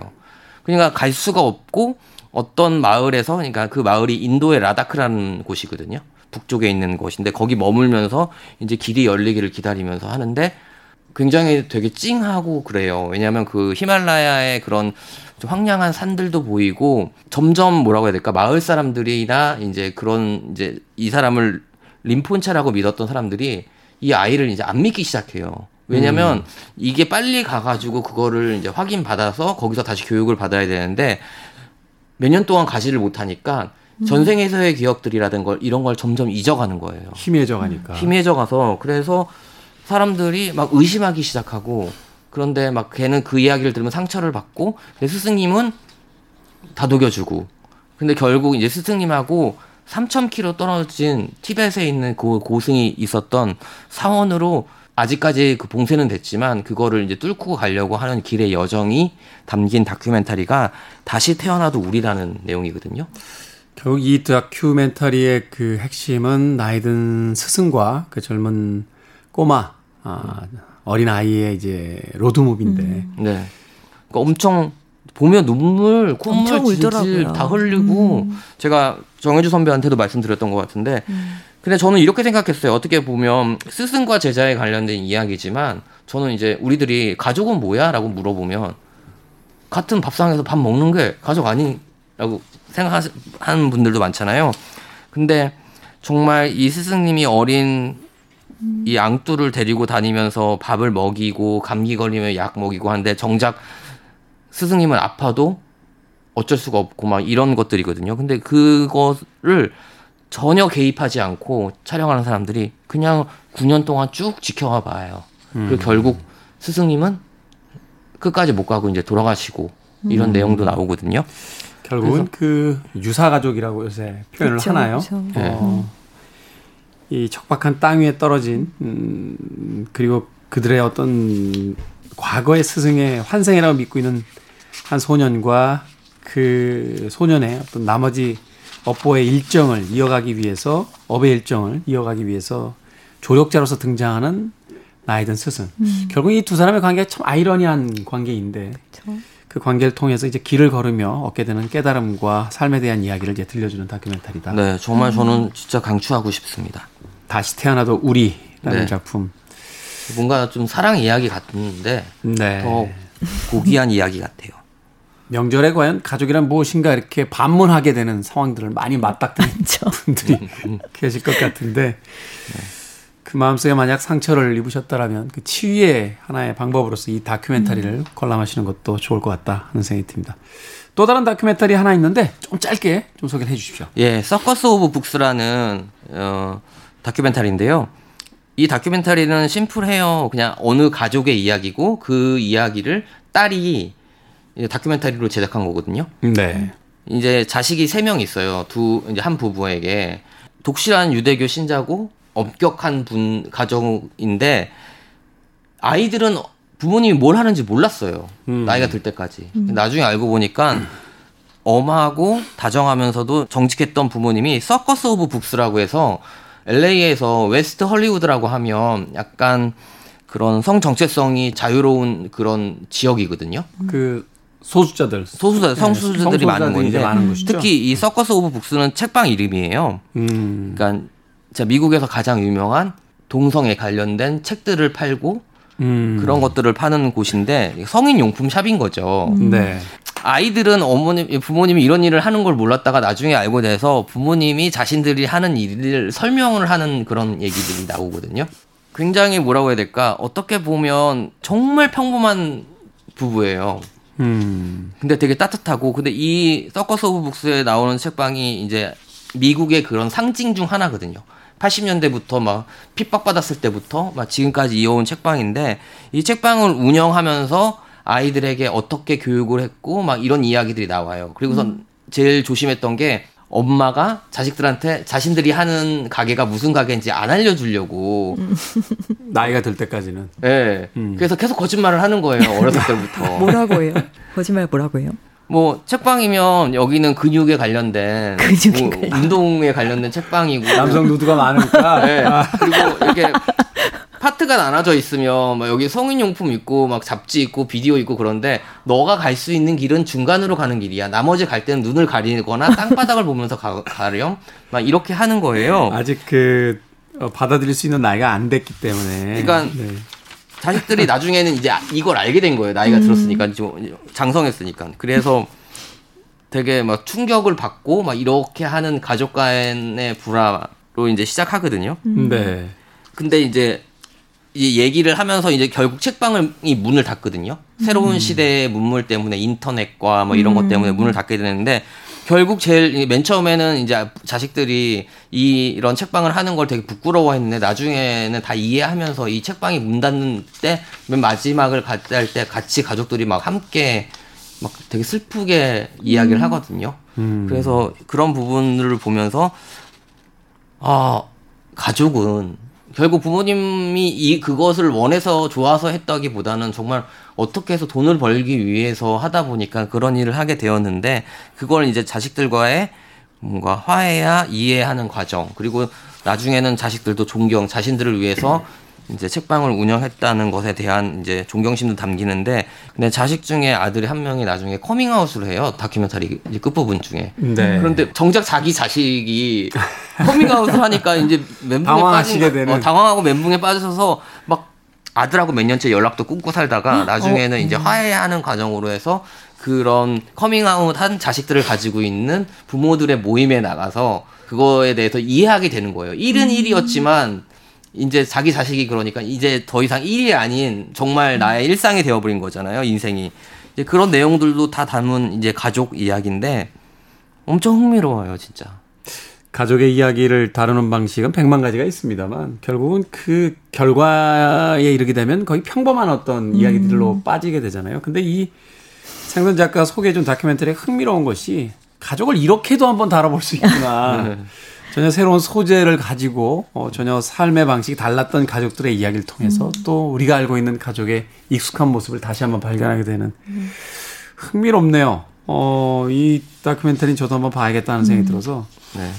Speaker 4: 그러니까 갈 수가 없고 어떤 마을에서 그러니까 그 마을이 인도의 라다크라는 곳이거든요. 북쪽에 있는 곳인데 거기 머물면서 이제 길이 열리기를 기다리면서 하는데 굉장히 되게 찡하고 그래요. 왜냐하면 그 히말라야의 그런 좀 황량한 산들도 보이고 점점 뭐라고 해야 될까 마을 사람들이나 이제 그런 이제 이 사람을 림폰차라고 믿었던 사람들이 이 아이를 이제 안 믿기 시작해요. 왜냐면 이게 빨리 가가지고 그거를 이제 확인 받아서 거기서 다시 교육을 받아야 되는데 몇 년 동안 가지를 못하니까 전생에서의 기억들이라든 걸 이런 걸 점점 잊어가는 거예요.
Speaker 1: 희미해져 가니까.
Speaker 4: 희미해져 가서 그래서 사람들이 막 의심하기 시작하고 그런데 막 걔는 그 이야기를 들으면 상처를 받고 근데 스승님은 다독여주고 근데 결국 이제 스승님하고 3,000km 떨어진 티벳에 있는 그 고승이 있었던 사원으로 아직까지 그 봉쇄는 됐지만 그거를 이제 뚫고 가려고 하는 길의 여정이 담긴 다큐멘터리가 다시 태어나도 우리라는 내용이거든요.
Speaker 1: 결국 이 다큐멘터리의 그 핵심은 나이든 스승과 그 젊은 꼬마 아, 어린 아이의 이제 로드무비인데
Speaker 4: 네. 그러니까 엄청 보면 눈물, 콧물 질질. 다 흘리고 제가 정혜주 선배한테도 말씀드렸던 것 같은데 근데 저는 이렇게 생각했어요. 어떻게 보면 스승과 제자에 관련된 이야기지만 저는 이제 우리들이 가족은 뭐야라고 물어보면 같은 밥상에서 밥 먹는 게 가족 아니라고 생각하는 분들도 많잖아요. 근데 정말 이 스승님이 어린 이 앙뚜를 데리고 다니면서 밥을 먹이고 감기 걸리면 약 먹이고 하는데 정작 스승님은 아파도 어쩔 수가 없고 막 이런 것들이거든요. 근데 그거를 전혀 개입하지 않고 촬영하는 사람들이 그냥 9년 동안 쭉 지켜와 봐요. 그리고 결국 스승님은 끝까지 못 가고 이제 돌아가시고 이런 내용도 나오거든요.
Speaker 1: 결국은 그 유사 가족이라고 요새 표현을
Speaker 3: 그쵸,
Speaker 1: 하나요?
Speaker 3: 그쵸.
Speaker 1: 어, 이 척박한 땅 위에 떨어진 음, 그리고 그들의 어떤 과거의 스승의 환생이라고 믿고 있는 한 소년과 그 소년의 어떤 나머지 업보의 일정을 이어가기 위해서 업의 일정을 이어가기 위해서 조력자로서 등장하는 나이든 스승. 결국 이 두 사람의 관계가 참 아이러니한 관계인데 그 관계를 통해서 이제 길을 걸으며 얻게 되는 깨달음과 삶에 대한 이야기를 이제 들려주는 다큐멘터리다.
Speaker 4: 네, 정말 저는 진짜 강추하고 싶습니다.
Speaker 1: 다시 태어나도 우리라는
Speaker 4: 네.
Speaker 1: 작품.
Speaker 4: 뭔가 좀 사랑 이야기 같은데
Speaker 1: 네.
Speaker 4: 더 고귀한 이야기 같아요.
Speaker 1: 명절에 과연 가족이란 무엇인가 이렇게 반문하게 되는 상황들을 많이 맞닥뜨리는 분들이 계실 것 같은데 그 마음속에 만약 상처를 입으셨다라면 그 치유의 하나의 방법으로서 이 다큐멘터리를 관람하시는 것도 좋을 것 같다 하는 생각이 듭니다. 또 다른 다큐멘터리 하나 있는데 좀 짧게 좀 소개를 해 주십시오.
Speaker 4: 예, Circus of Books라는 어, 다큐멘터리인데요. 이 다큐멘터리는 심플해요. 그냥 어느 가족의 이야기고 그 이야기를 딸이 다큐멘터리로 제작한 거거든요.
Speaker 1: 네.
Speaker 4: 이제 자식이 세 명 있어요. 두 이제 한 부부에게 독실한 유대교 신자고 엄격한 분 가정인데 아이들은 부모님이 뭘 하는지 몰랐어요.
Speaker 1: 음.
Speaker 4: 나이가 들 때까지. 나중에 알고 보니까 엄하고 다정하면서도 정직했던 부모님이 Circus of Books라고 해서 LA에서 웨스트 헐리우드라고 하면 약간 그런 성 정체성이 자유로운 그런 지역이거든요.
Speaker 1: 그 소수자들.
Speaker 4: 소수자 성소수자들이 많은
Speaker 1: 성소수자들이 이제
Speaker 4: 건데
Speaker 1: 많은 곳이죠.
Speaker 4: 특히 이 Circus of Books는 책방 이름이에요.
Speaker 1: 음.
Speaker 4: 그러니까 진짜 미국에서 가장 유명한 동성애 관련된 책들을 팔고
Speaker 1: 음.
Speaker 4: 그런 것들을 파는 곳인데 성인 용품 샵인 거죠.
Speaker 1: 네.
Speaker 4: 아이들은 어머님, 부모님이 이런 일을 하는 걸 몰랐다가 나중에 알고 돼서 부모님이 자신들이 하는 일을 설명을 하는 그런 얘기들이 나오거든요. 굉장히 뭐라고 해야 될까? 어떻게 보면 정말 평범한 부부예요.
Speaker 1: 음.
Speaker 4: 근데 되게 따뜻하고 근데 이 Circus of Books에 나오는 책방이 이제 미국의 그런 상징 중 하나거든요. 80년대부터 막 핍박받았을 때부터 막 지금까지 이어온 책방인데 이 책방을 운영하면서 아이들에게 어떻게 교육을 했고 막 이런 이야기들이 나와요. 그리고선 제일 조심했던 게 엄마가 자식들한테 자신들이 하는 가게가 무슨 가게인지 안 알려주려고.
Speaker 1: 나이가 들 때까지는.
Speaker 4: 예.
Speaker 1: 음.
Speaker 4: 그래서 계속 거짓말을 하는 거예요. 어렸을 때부터.
Speaker 3: 뭐라고 해요? 거짓말 뭐라고 해요?
Speaker 4: 뭐 책방이면 여기는 근육에 관련된
Speaker 3: 근육에
Speaker 4: 뭐
Speaker 3: 관련된.
Speaker 4: 운동에 관련된 책방이고
Speaker 1: 남성 누드가 많으니까.
Speaker 4: 네. 그리고 이렇게 파트가 나눠져 있으면 막 여기 성인용품 있고 막 잡지 있고 비디오 있고 그런데 너가 갈 수 있는 길은 중간으로 가는 길이야. 나머지 갈 때는 눈을 가리거나 땅바닥을 보면서 가, 가렴. 막 이렇게 하는 거예요.
Speaker 1: 아직 그 어, 받아들일 수 있는 나이가 안 됐기 때문에.
Speaker 4: 그러니까
Speaker 1: 네.
Speaker 4: 자식들이 나중에는 이제 이걸 알게 된 거예요. 나이가 들었으니까 좀 장성했으니까. 그래서 되게 막 충격을 받고 막 이렇게 하는 가족 간의 불화로 이제 시작하거든요.
Speaker 1: 네.
Speaker 4: 근데 이제 이 얘기를 하면서 이제 결국 책방을 이 문을 닫거든요. 새로운 시대의 문물 때문에 인터넷과 뭐 이런 것 때문에 문을 닫게 되는데 결국 제일 맨 처음에는 이제 자식들이 이 이런 책방을 하는 걸 되게 부끄러워했는데 나중에는 다 이해하면서 이 책방이 문 닫는 때 맨 마지막을 갈 때 같이 가족들이 막 함께 막 되게 슬프게 이야기를 하거든요.
Speaker 1: 음.
Speaker 4: 그래서 그런 부분을 보면서 아 가족은 결국 부모님이 이 그것을 원해서 좋아서 했다기보다는 정말 어떻게 해서 돈을 벌기 위해서 하다 보니까 그런 일을 하게 되었는데 그걸 이제 자식들과의 뭔가 화해야 이해하는 과정. 그리고 나중에는 자식들도 존경 자신들을 위해서 이제 책방을 운영했다는 것에 대한 이제 존경심도 담기는데 근데 자식 중에 아들이 한 명이 나중에 커밍아웃을 해요 다큐멘터리 끝부분 중에
Speaker 1: 네.
Speaker 4: 그런데 정작 자기 자식이 커밍아웃을 하니까 이제 멘붕에
Speaker 1: 당황하시게
Speaker 4: 빠진
Speaker 1: 되는.
Speaker 4: 어, 당황하고 멘붕에 빠져서 막 아들하고 몇 년째 연락도 끊고 살다가 나중에는 이제 화해하는 과정으로 해서 그런 커밍아웃 한 자식들을 가지고 있는 부모들의 모임에 나가서 그거에 대해서 이해하게 되는 거예요. 일은 일이었지만 이제 자기 자식이 그러니까 이제 더 이상 일이 아닌 정말 나의 일상이 되어버린 거잖아요. 인생이. 이제 그런 내용들도 다 담은 이제 가족 이야기인데 엄청 흥미로워요, 진짜.
Speaker 1: 가족의 이야기를 다루는 방식은 백만 가지가 있습니다만 결국은 그 결과에 이르게 되면 거의 평범한 어떤 이야기들로 빠지게 되잖아요. 근데 이 생선 작가 소개해준 다큐멘터리의 흥미로운 것이 가족을 이렇게도 한번 다뤄볼 수 있구나. 전혀 새로운 소재를 가지고 어, 전혀 삶의 방식이 달랐던 가족들의 이야기를 통해서 또 우리가 알고 있는 가족의 익숙한 모습을 다시 한번 발견하게 되는 흥미롭네요. 어, 이 다큐멘터리는 저도 한번 봐야겠다는 생각이 들어서
Speaker 4: 네.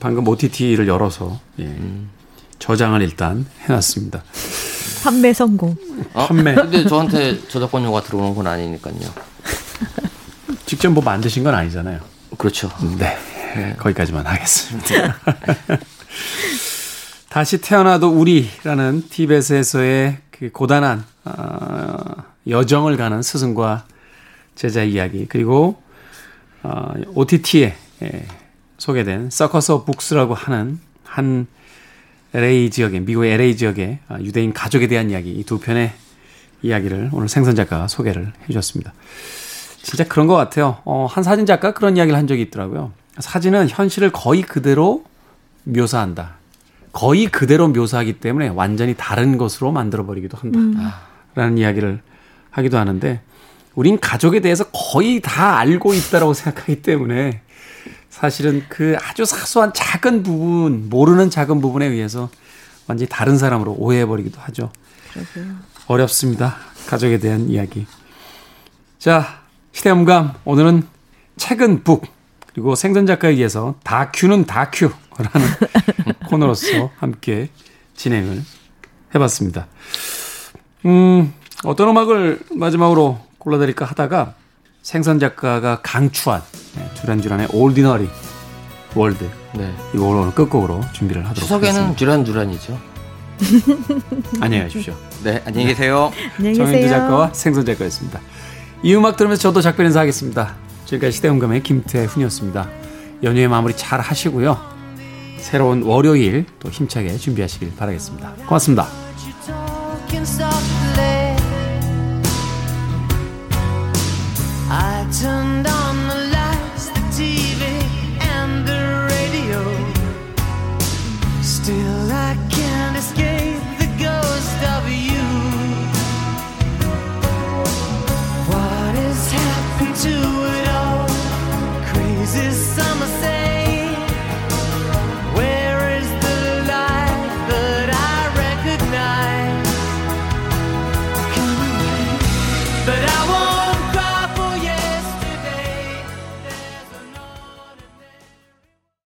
Speaker 1: 방금 OTT를 열어서 예, 저장을 일단 해놨습니다.
Speaker 3: 판매 성공.
Speaker 4: 어?
Speaker 1: 판매.
Speaker 4: 근데 저한테 저작권료가 들어오는 건 아니니까요.
Speaker 1: 직접 뭐 만드신 건 아니잖아요.
Speaker 4: 그렇죠.
Speaker 1: 네. 거기까지만 하겠습니다. 다시 태어나도 우리라는 티벳에서의 그 고단한 어, 여정을 가는 스승과 제자 이야기 그리고 어, OTT에 예, 소개된 of Books라고 하는 한 LA 지역의 미국의 LA 지역의 아, 유대인 가족에 대한 이야기 이 두 편의 이야기를 오늘 생선 작가가 소개를 해주셨습니다. 진짜 그런 것 같아요. 어, 한 사진 작가 그런 이야기를 한 적이 있더라고요. 사진은 현실을 거의 그대로 묘사한다. 거의 그대로 묘사하기 때문에 완전히 다른 것으로 만들어버리기도 한다. 라는 이야기를 하기도 하는데 우린 가족에 대해서 거의 다 알고 있다라고 생각하기 때문에 사실은 그 아주 사소한 작은 부분, 모르는 작은 부분에 의해서 완전히 다른 사람으로 오해해버리기도 하죠. 어렵습니다. 가족에 대한 이야기. 자, 시대음감. 오늘은 책은 북. 그리고 생선 작가에 의해서 다큐는 다큐라는 코너로서 함께 진행을 해봤습니다. 음, 어떤 음악을 마지막으로 골라드릴까 하다가 생선 작가가 강추한 네, 두란두란의 올디너리 월드
Speaker 4: 네.
Speaker 1: 이거 오늘 끝곡으로 준비를 하도록
Speaker 4: 추석에는
Speaker 1: 하겠습니다.
Speaker 4: 듀란듀란이죠.
Speaker 1: 안녕히 가십시오.
Speaker 4: 네, 안녕히 계세요.
Speaker 3: 안녕히
Speaker 1: 정현주
Speaker 3: 계세요.
Speaker 1: 작가와 생선 작가였습니다. 이 음악 들으면서 저도 작별 인사하겠습니다. 지금까지 시대음감의 김태훈이었습니다. 연휴의 마무리 잘 하시고요. 새로운 월요일 또 힘차게 준비하시길 바라겠습니다. 고맙습니다.